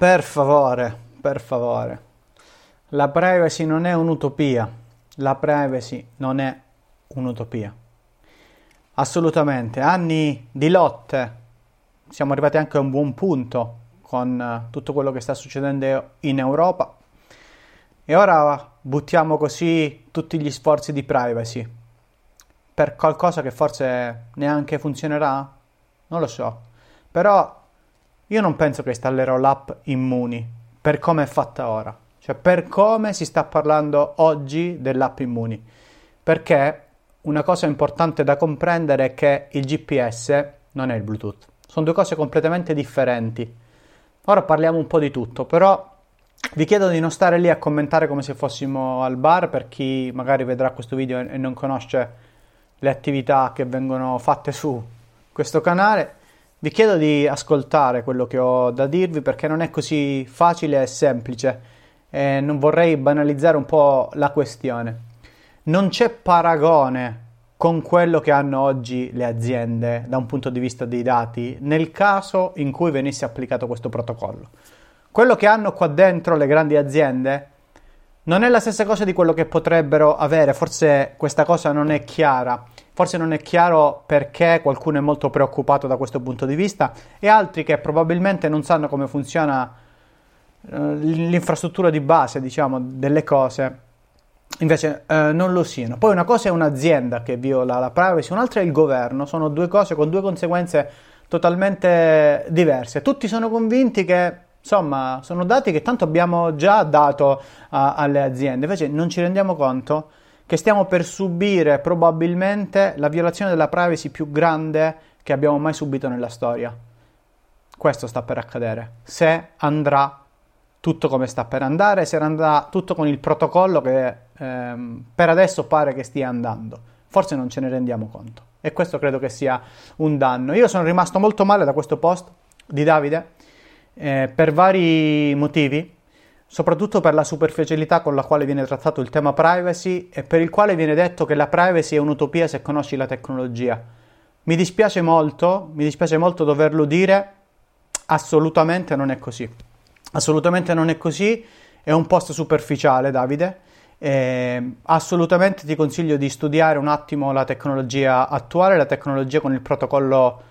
Per favore, per favore. La privacy non è un'utopia. La privacy non è un'utopia. Assolutamente. Anni di lotte. Siamo arrivati anche a un buon punto con eh, tutto quello che sta succedendo in Europa. E ora buttiamo così tutti gli sforzi di privacy per qualcosa che forse neanche funzionerà? Non lo so. Però io non penso che installerò l'app Immuni per come è fatta ora, cioè per come si sta parlando oggi dell'app Immuni. Perché una cosa importante da comprendere è che il GPS non è il Bluetooth, sono due cose completamente differenti. Ora parliamo un po' di tutto, però vi chiedo di non stare lì a commentare come se fossimo al bar per chi magari vedrà questo video e non conosce le attività che vengono fatte su questo canale vi chiedo di ascoltare quello che ho da dirvi perché non è così facile e semplice e non vorrei banalizzare un po' la questione. Non c'è paragone con quello che hanno oggi le aziende da un punto di vista dei dati nel caso in cui venisse applicato questo protocollo. Quello che hanno qua dentro le grandi aziende non è la stessa cosa di quello che potrebbero avere, forse questa cosa non è chiara Forse non è chiaro perché qualcuno è molto preoccupato da questo punto di vista e altri che probabilmente non sanno come funziona eh, l'infrastruttura di base, diciamo, delle cose, invece eh, non lo siano. Poi una cosa è un'azienda che viola la privacy, un'altra è il governo, sono due cose con due conseguenze totalmente diverse. Tutti sono convinti che insomma sono dati che tanto abbiamo già dato a, alle aziende, invece non ci rendiamo conto che stiamo per subire probabilmente la violazione della privacy più grande che abbiamo mai subito nella storia. Questo sta per accadere. Se andrà tutto come sta per andare, se andrà tutto con il protocollo che ehm, per adesso pare che stia andando. Forse non ce ne rendiamo conto. E questo credo che sia un danno. Io sono rimasto molto male da questo post di Davide eh, per vari motivi soprattutto per la superficialità con la quale viene trattato il tema privacy e per il quale viene detto che la privacy è un'utopia se conosci la tecnologia. Mi dispiace molto, mi dispiace molto doverlo dire, assolutamente non è così. Assolutamente non è così, è un post superficiale, Davide. Eh, assolutamente ti consiglio di studiare un attimo la tecnologia attuale, la tecnologia con il protocollo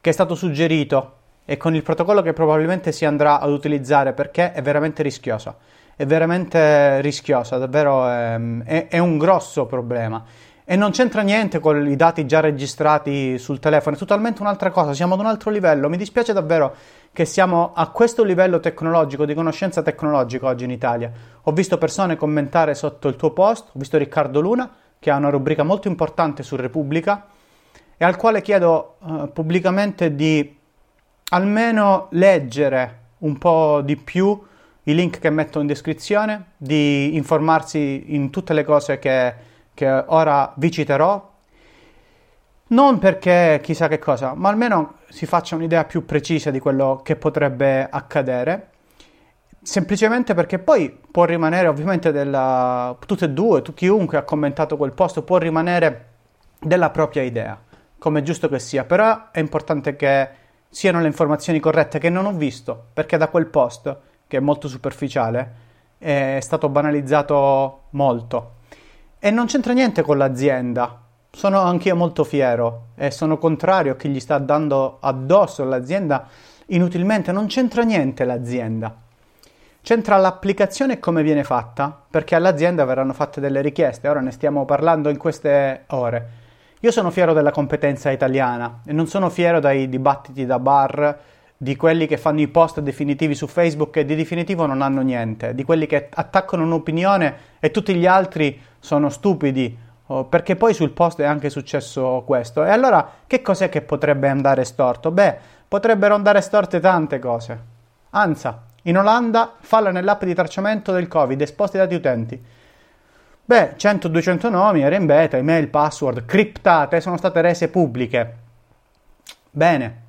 che è stato suggerito e con il protocollo che probabilmente si andrà ad utilizzare perché è veramente rischiosa. È veramente rischiosa, davvero è, ehm, è, è un grosso problema. E non c'entra niente con i dati già registrati sul telefono, è totalmente un'altra cosa, siamo ad un altro livello. Mi dispiace davvero che siamo a questo livello tecnologico, di conoscenza tecnologica oggi in Italia. Ho visto persone commentare sotto il tuo post, ho visto Riccardo Luna, che ha una rubrica molto importante su Repubblica, e al quale chiedo uh, pubblicamente di almeno leggere un po' di più i link che metto in descrizione, di informarsi in tutte le cose che, che ora vi citerò, non perché chissà che cosa, ma almeno si faccia un'idea più precisa di quello che potrebbe accadere, semplicemente perché poi può rimanere ovviamente della... tutte e due, tu, chiunque ha commentato quel posto può rimanere della propria idea, come è giusto che sia, però è importante che siano le informazioni corrette che non ho visto, perché da quel post, che è molto superficiale, è stato banalizzato molto. E non c'entra niente con l'azienda. Sono anch'io molto fiero e sono contrario a chi gli sta dando addosso all'azienda inutilmente. Non c'entra niente l'azienda. C'entra l'applicazione e come viene fatta, perché all'azienda verranno fatte delle richieste. Ora ne stiamo parlando in queste ore io sono fiero della competenza italiana e non sono fiero dai dibattiti da bar di quelli che fanno i post definitivi su Facebook e di definitivo non hanno niente, di quelli che attaccano un'opinione e tutti gli altri sono stupidi, oh, perché poi sul post è anche successo questo. E allora che cos'è che potrebbe andare storto? Beh, potrebbero andare storte tante cose. Anza, in Olanda falla nell'app di tracciamento del Covid esposti dati utenti. Beh, 100-200 nomi, era in beta, email, password, criptate, sono state rese pubbliche. Bene.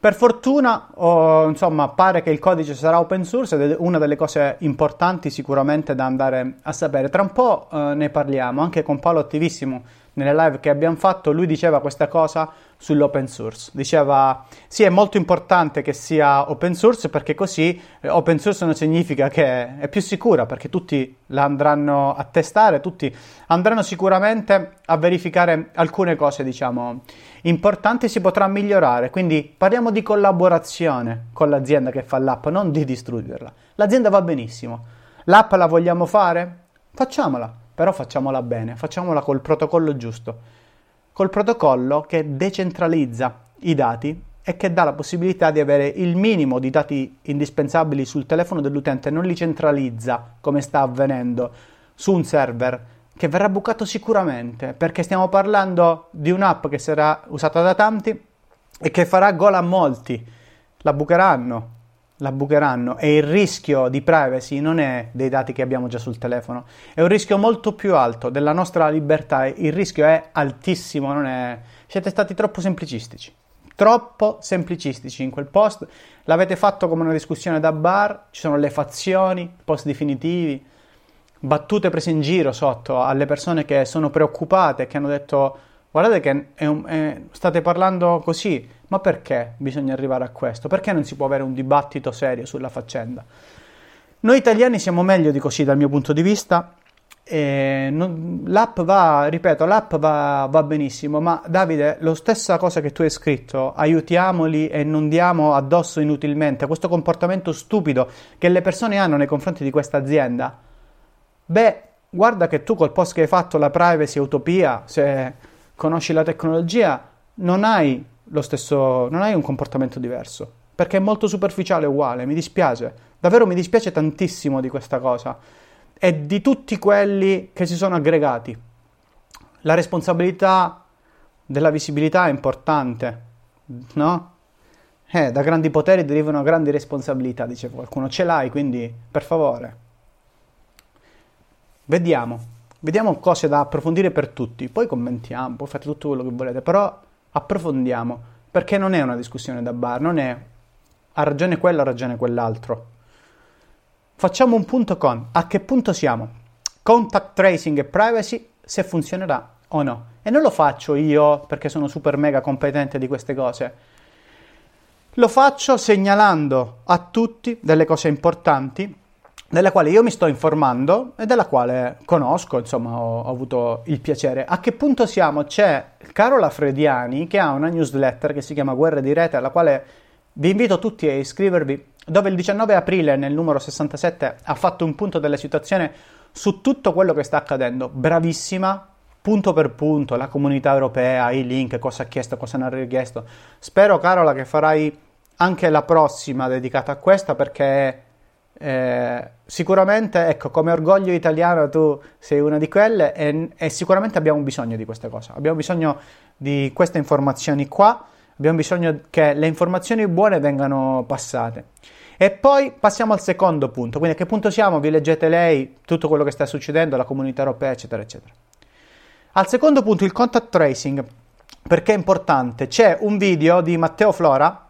Per fortuna, oh, insomma, pare che il codice sarà open source ed è una delle cose importanti sicuramente da andare a sapere. Tra un po' eh, ne parliamo, anche con Paolo Attivissimo nelle live che abbiamo fatto, lui diceva questa cosa sull'open source. Diceva sì, è molto importante che sia open source perché così eh, open source non significa che è più sicura perché tutti la andranno a testare, tutti andranno sicuramente a verificare alcune cose, diciamo, importanti si potrà migliorare. Quindi parliamo di collaborazione con l'azienda che fa l'app, non di distruggerla. L'azienda va benissimo. L'app la vogliamo fare? Facciamola però facciamola bene, facciamola col protocollo giusto, col protocollo che decentralizza i dati e che dà la possibilità di avere il minimo di dati indispensabili sul telefono dell'utente, non li centralizza come sta avvenendo su un server che verrà bucato sicuramente, perché stiamo parlando di un'app che sarà usata da tanti e che farà gola a molti. La bucheranno, la bucheranno. E il rischio di privacy non è dei dati che abbiamo già sul telefono, è un rischio molto più alto della nostra libertà, il rischio è altissimo, non è... siete stati troppo semplicistici, troppo semplicistici in quel post, l'avete fatto come una discussione da bar, ci sono le fazioni, post definitivi, battute prese in giro sotto alle persone che sono preoccupate, che hanno detto guardate che un, è, state parlando così, ma perché bisogna arrivare a questo? Perché non si può avere un dibattito serio sulla faccenda? Noi italiani siamo meglio di così dal mio punto di vista. Non, l'app va, ripeto, l'app va, va, benissimo, ma Davide, la stessa cosa che tu hai scritto, aiutiamoli e non diamo addosso inutilmente questo comportamento stupido che le persone hanno nei confronti di questa azienda. Beh, guarda che tu col post che hai fatto, la privacy utopia, se conosci la tecnologia, non hai lo stesso, non hai un comportamento diverso, perché è molto superficiale uguale, mi dispiace, davvero mi dispiace tantissimo di questa cosa e di tutti quelli che si sono aggregati. La responsabilità della visibilità è importante, no? Eh, da grandi poteri derivano grandi responsabilità, dice qualcuno. Ce l'hai, quindi per favore. Vediamo, vediamo cose da approfondire per tutti, poi commentiamo, poi fate tutto quello che volete, però approfondiamo, perché non è una discussione da bar, non è ha ragione quello, ha ragione quell'altro. Facciamo un punto con a che punto siamo? Contact tracing e privacy, se funzionerà o no. E non lo faccio io perché sono super mega competente di queste cose. Lo faccio segnalando a tutti delle cose importanti della quale io mi sto informando e della quale conosco, insomma, ho, ho, avuto il piacere. A che punto siamo? C'è Carola Frediani che ha una newsletter che si chiama Guerre di Rete, alla quale vi invito tutti a iscrivervi, dove il 19 aprile, nel numero 67, ha fatto un punto della situazione su tutto quello che sta accadendo. Bravissima, punto per punto, la comunità europea, i link, cosa ha chiesto, cosa non ha richiesto. Spero, Carola, che farai anche la prossima dedicata a questa perché eh, sicuramente, ecco, come orgoglio italiano tu sei una di quelle e, e, sicuramente abbiamo bisogno di queste cose. Abbiamo bisogno di queste informazioni qua, abbiamo bisogno che le informazioni buone vengano passate. E poi passiamo al secondo punto, quindi a che punto siamo? Vi leggete lei tutto quello che sta succedendo, la comunità europea, eccetera, eccetera. Al secondo punto, il contact tracing, perché è importante. C'è un video di Matteo Flora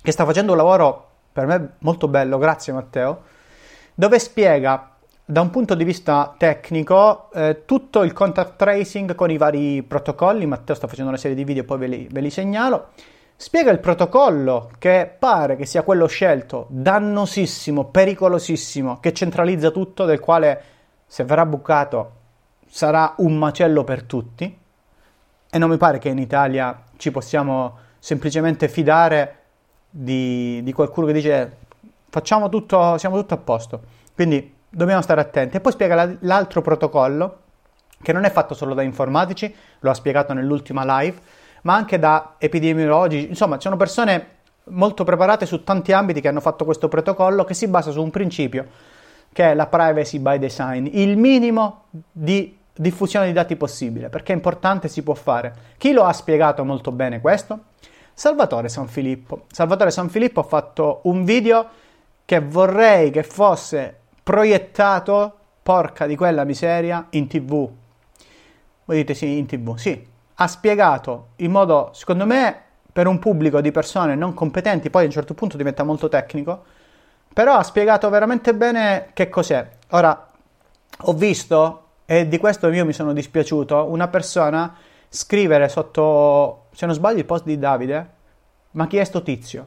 che sta facendo un lavoro per me molto bello, grazie Matteo, dove spiega da un punto di vista tecnico eh, tutto il contact tracing con i vari protocolli. Matteo sta facendo una serie di video, poi ve li, ve li segnalo. Spiega il protocollo che pare che sia quello scelto, dannosissimo, pericolosissimo, che centralizza tutto, del quale se verrà bucato sarà un macello per tutti. E non mi pare che in Italia ci possiamo semplicemente fidare di, di qualcuno che dice facciamo tutto, siamo tutto a posto. Quindi dobbiamo stare attenti. E poi spiega la, l'altro protocollo, che non è fatto solo da informatici, lo ha spiegato nell'ultima live, ma anche da epidemiologi. Insomma, ci sono persone molto preparate su tanti ambiti che hanno fatto questo protocollo che si basa su un principio che è la privacy by design, il minimo di diffusione di dati possibile, perché è importante, si può fare. Chi lo ha spiegato molto bene questo? Salvatore Sanfilippo. Salvatore Sanfilippo ha fatto un video che vorrei che fosse proiettato, porca di quella miseria, in tv. Voi dite sì, in tv, sì. Ha spiegato in modo, secondo me, per un pubblico di persone non competenti, poi a un certo punto diventa molto tecnico, però ha spiegato veramente bene che cos'è. Ora, ho visto e di questo io mi sono dispiaciuto, una persona scrivere sotto, se non sbaglio, il post di Davide, ma chi è sto tizio?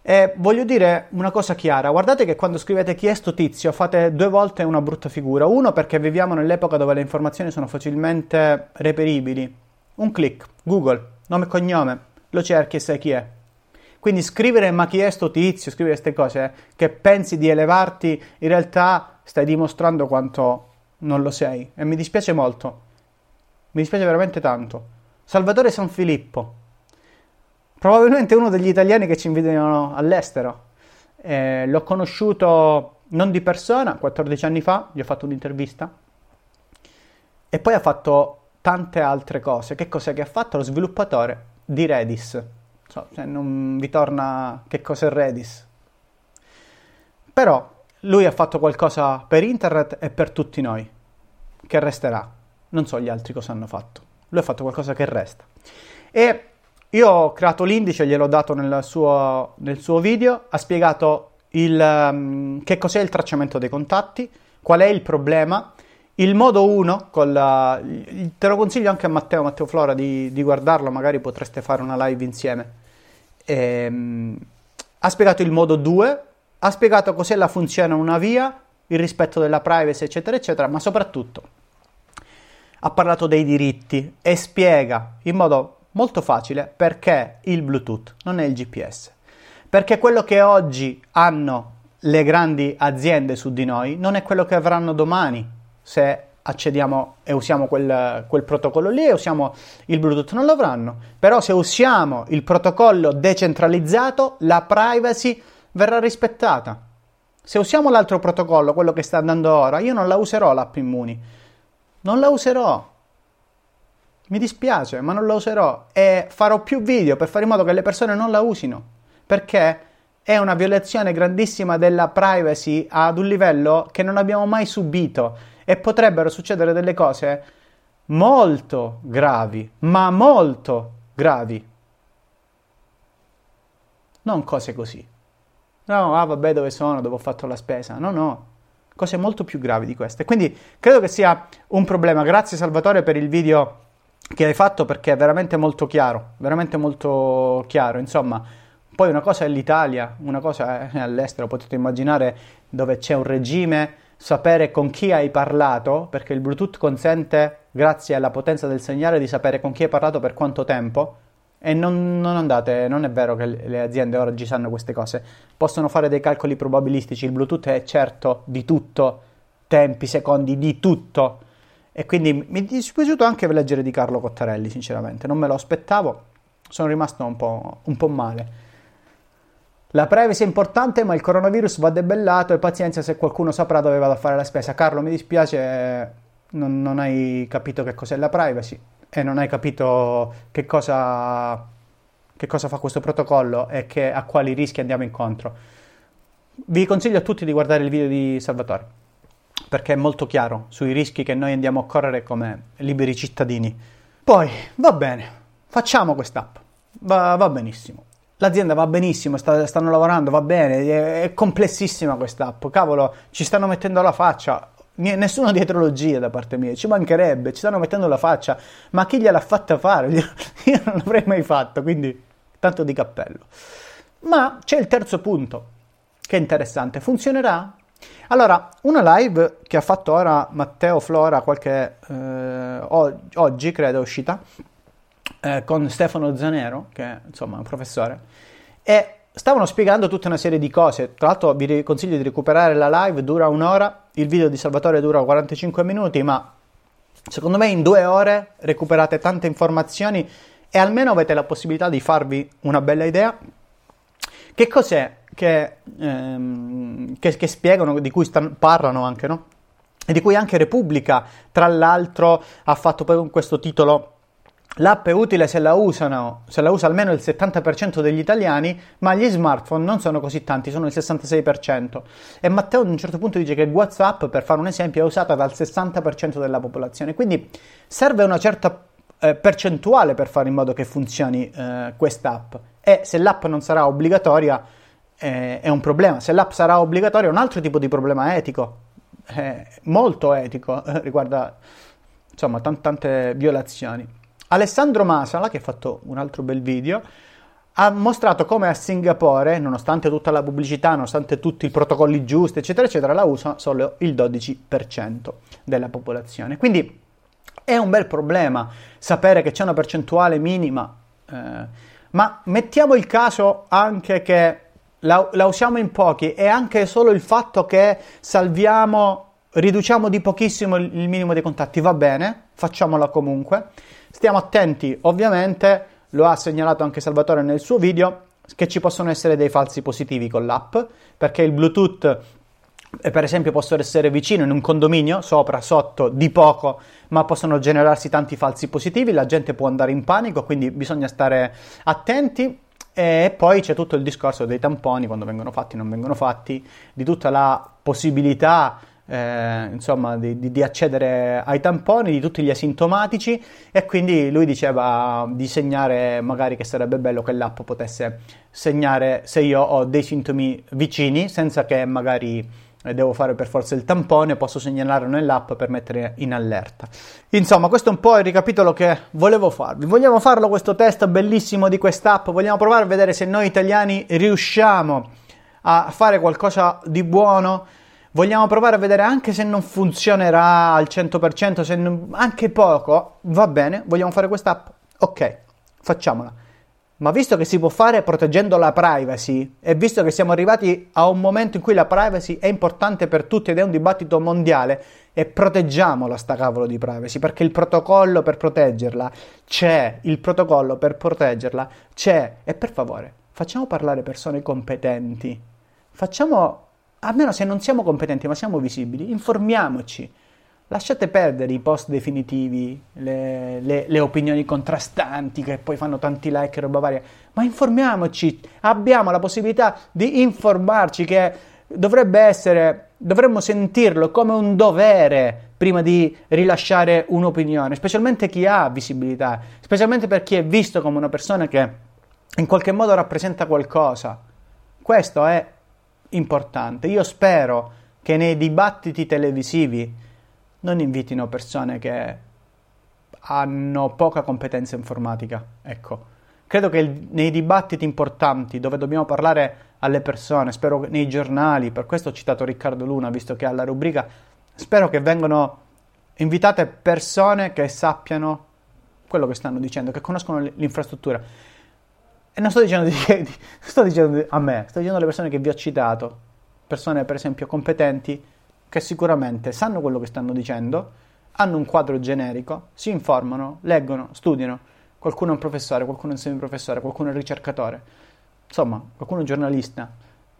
E voglio dire una cosa chiara, guardate che quando scrivete chi è sto tizio fate due volte una brutta figura. Uno perché viviamo nell'epoca dove le informazioni sono facilmente reperibili. Un click, Google, nome e cognome, lo cerchi e sai chi è. Quindi scrivere ma chi è sto tizio, scrivere queste cose che pensi di elevarti, in realtà stai dimostrando quanto non lo sei. E mi dispiace molto. Mi dispiace veramente tanto. Salvatore San Filippo. Probabilmente uno degli italiani che ci invidiano all'estero. Eh, l'ho conosciuto non di persona, 14 anni fa, gli ho fatto un'intervista. E poi ha fatto tante altre cose. Che cos'è che ha fatto? Lo sviluppatore di Redis so, se non vi torna che cos'è Redis. Però lui ha fatto qualcosa per internet e per tutti noi, che resterà. Non so gli altri cosa hanno fatto. Lui ha fatto qualcosa che resta. E io ho creato l'indice, gliel'ho dato nel suo, nel suo video, ha spiegato il, um, che cos'è il tracciamento dei contatti, qual è il problema. Il modo 1, te lo consiglio anche a Matteo, Matteo Flora, di, di guardarlo, magari potreste fare una live insieme ehm, ha spiegato il modo 2, ha spiegato cos'è la funzione una via, il rispetto della privacy, eccetera, eccetera, ma soprattutto ha parlato dei diritti e spiega in modo molto facile perché il Bluetooth non è il GPS. Perché quello che oggi hanno le grandi aziende su di noi non è quello che avranno domani se accediamo e usiamo quel, quel, protocollo lì e usiamo il Bluetooth, non lo avranno. Però se usiamo il protocollo decentralizzato, la privacy verrà rispettata. Se usiamo l'altro protocollo, quello che sta andando ora, io non la userò l'app Immuni. Non la userò. Mi dispiace, ma non la userò e farò più video per fare in modo che le persone non la usino. Perché è una violazione grandissima della privacy ad un livello che non abbiamo mai subito e potrebbero succedere delle cose molto gravi, ma molto gravi. Non cose così. No, ah vabbè dove sono, dove ho fatto la spesa. No, no, cose molto più gravi di queste. Quindi credo che sia un problema. Grazie Salvatore per il video che hai fatto perché è veramente molto chiaro, veramente molto chiaro. Insomma, poi una cosa è l'Italia, una cosa è all'estero, potete immaginare dove c'è un regime sapere con chi hai parlato, perché il Bluetooth consente, grazie alla potenza del segnale, di sapere con chi hai parlato per quanto tempo. E non, non, andate, non è vero che le aziende oggi sanno queste cose. Possono fare dei calcoli probabilistici. Il Bluetooth è certo di tutto, tempi, secondi, di tutto. E quindi mi è dispiaciuto anche leggere di Carlo Cottarelli, sinceramente. Non me lo aspettavo. Sono rimasto un po', un po male. La privacy è importante, ma il coronavirus va debellato e pazienza se qualcuno saprà dove vado a fare la spesa. Carlo, mi dispiace, non, non hai capito che cos'è la privacy e non hai capito che cosa, che cosa fa questo protocollo e che, a quali rischi andiamo incontro. Vi consiglio a tutti di guardare il video di Salvatore perché è molto chiaro sui rischi che noi andiamo a correre come liberi cittadini. Poi, va bene, facciamo quest'app, va, va benissimo l'azienda va benissimo, sta, stanno lavorando, va bene, è, è complessissima questa app, cavolo, ci stanno mettendo la faccia, nessuna dietrologia da parte mia, ci mancherebbe, ci stanno mettendo la faccia, ma chi gliel'ha fatta fare? Io non l'avrei mai fatto, quindi tanto di cappello. Ma c'è il terzo punto, che è interessante, funzionerà? Allora, una live che ha fatto ora Matteo Flora qualche eh, oggi, credo, è uscita, eh, con Stefano Zanero, che insomma è un professore, e stavano spiegando tutta una serie di cose. Tra l'altro vi consiglio di recuperare la live, dura un'ora, il video di Salvatore dura 45 minuti, ma secondo me in due ore recuperate tante informazioni e almeno avete la possibilità di farvi una bella idea. Che cos'è che, ehm, che, che spiegano, di cui stanno, parlano anche, no? E di cui anche Repubblica, tra l'altro, ha fatto poi questo titolo L'app è utile se la usano, se la usa almeno il 70% degli italiani, ma gli smartphone non sono così tanti, sono il 66%. E Matteo ad un certo punto dice che WhatsApp, per fare un esempio, è usata dal 60% della popolazione. Quindi serve una certa eh, percentuale per fare in modo che funzioni eh, quest'app. E se l'app non sarà obbligatoria, eh, è un problema. Se l'app sarà obbligatoria, è un altro tipo di problema etico eh, molto etico, riguarda insomma t- tante violazioni. Alessandro Masala, che ha fatto un altro bel video, ha mostrato come a Singapore, nonostante tutta la pubblicità, nonostante tutti i protocolli giusti, eccetera, eccetera, la usa solo il 12% della popolazione. Quindi è un bel problema sapere che c'è una percentuale minima, eh, ma mettiamo il caso anche che la, la usiamo in pochi e anche solo il fatto che salviamo riduciamo di pochissimo il minimo dei contatti, va bene, facciamola comunque. Stiamo attenti, ovviamente, lo ha segnalato anche Salvatore nel suo video, che ci possono essere dei falsi positivi con l'app, perché il Bluetooth, eh, per esempio, possono essere vicino in un condominio, sopra, sotto, di poco, ma possono generarsi tanti falsi positivi, la gente può andare in panico, quindi bisogna stare attenti. E poi c'è tutto il discorso dei tamponi, quando vengono fatti, non vengono fatti, di tutta la possibilità eh, insomma, di, di, di, accedere ai tamponi di tutti gli asintomatici e quindi lui diceva di segnare, magari che sarebbe bello che l'app potesse segnare se io ho dei sintomi vicini senza che magari devo fare per forza il tampone, posso segnalarlo nell'app per mettere in allerta. Insomma, questo è un po' il ricapitolo che volevo farvi. Vogliamo farlo questo test bellissimo di quest'app, vogliamo provare a vedere se noi italiani riusciamo a fare qualcosa di buono Vogliamo provare a vedere anche se non funzionerà al 100%, se non, anche poco, va bene, vogliamo fare quest'app? Ok, facciamola. Ma visto che si può fare proteggendo la privacy e visto che siamo arrivati a un momento in cui la privacy è importante per tutti ed è un dibattito mondiale, e proteggiamola sta cavolo di privacy perché il protocollo per proteggerla c'è, il protocollo per proteggerla c'è e per favore facciamo parlare persone competenti, facciamo almeno se non siamo competenti ma siamo visibili, informiamoci. Lasciate perdere i post definitivi, le, le, le, opinioni contrastanti che poi fanno tanti like e roba varia, ma informiamoci, abbiamo la possibilità di informarci che dovrebbe essere, dovremmo sentirlo come un dovere prima di rilasciare un'opinione, specialmente chi ha visibilità, specialmente per chi è visto come una persona che in qualche modo rappresenta qualcosa. Questo è importante. Io spero che nei dibattiti televisivi non invitino persone che hanno poca competenza informatica. Ecco, credo che il, nei dibattiti importanti dove dobbiamo parlare alle persone, spero nei giornali, per questo ho citato Riccardo Luna, visto che ha la rubrica, spero che vengano invitate persone che sappiano quello che stanno dicendo, che conoscono l'infrastruttura. Non sto dicendo, di, di, sto dicendo a me, sto dicendo alle persone che vi ho citato, persone per esempio competenti che sicuramente sanno quello che stanno dicendo, hanno un quadro generico, si informano, leggono, studiano. Qualcuno è un professore, qualcuno è un semiprofessore, qualcuno è un ricercatore, insomma, qualcuno è un giornalista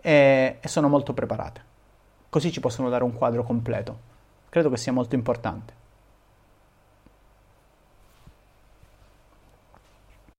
e, e sono molto preparate. Così ci possono dare un quadro completo. Credo che sia molto importante.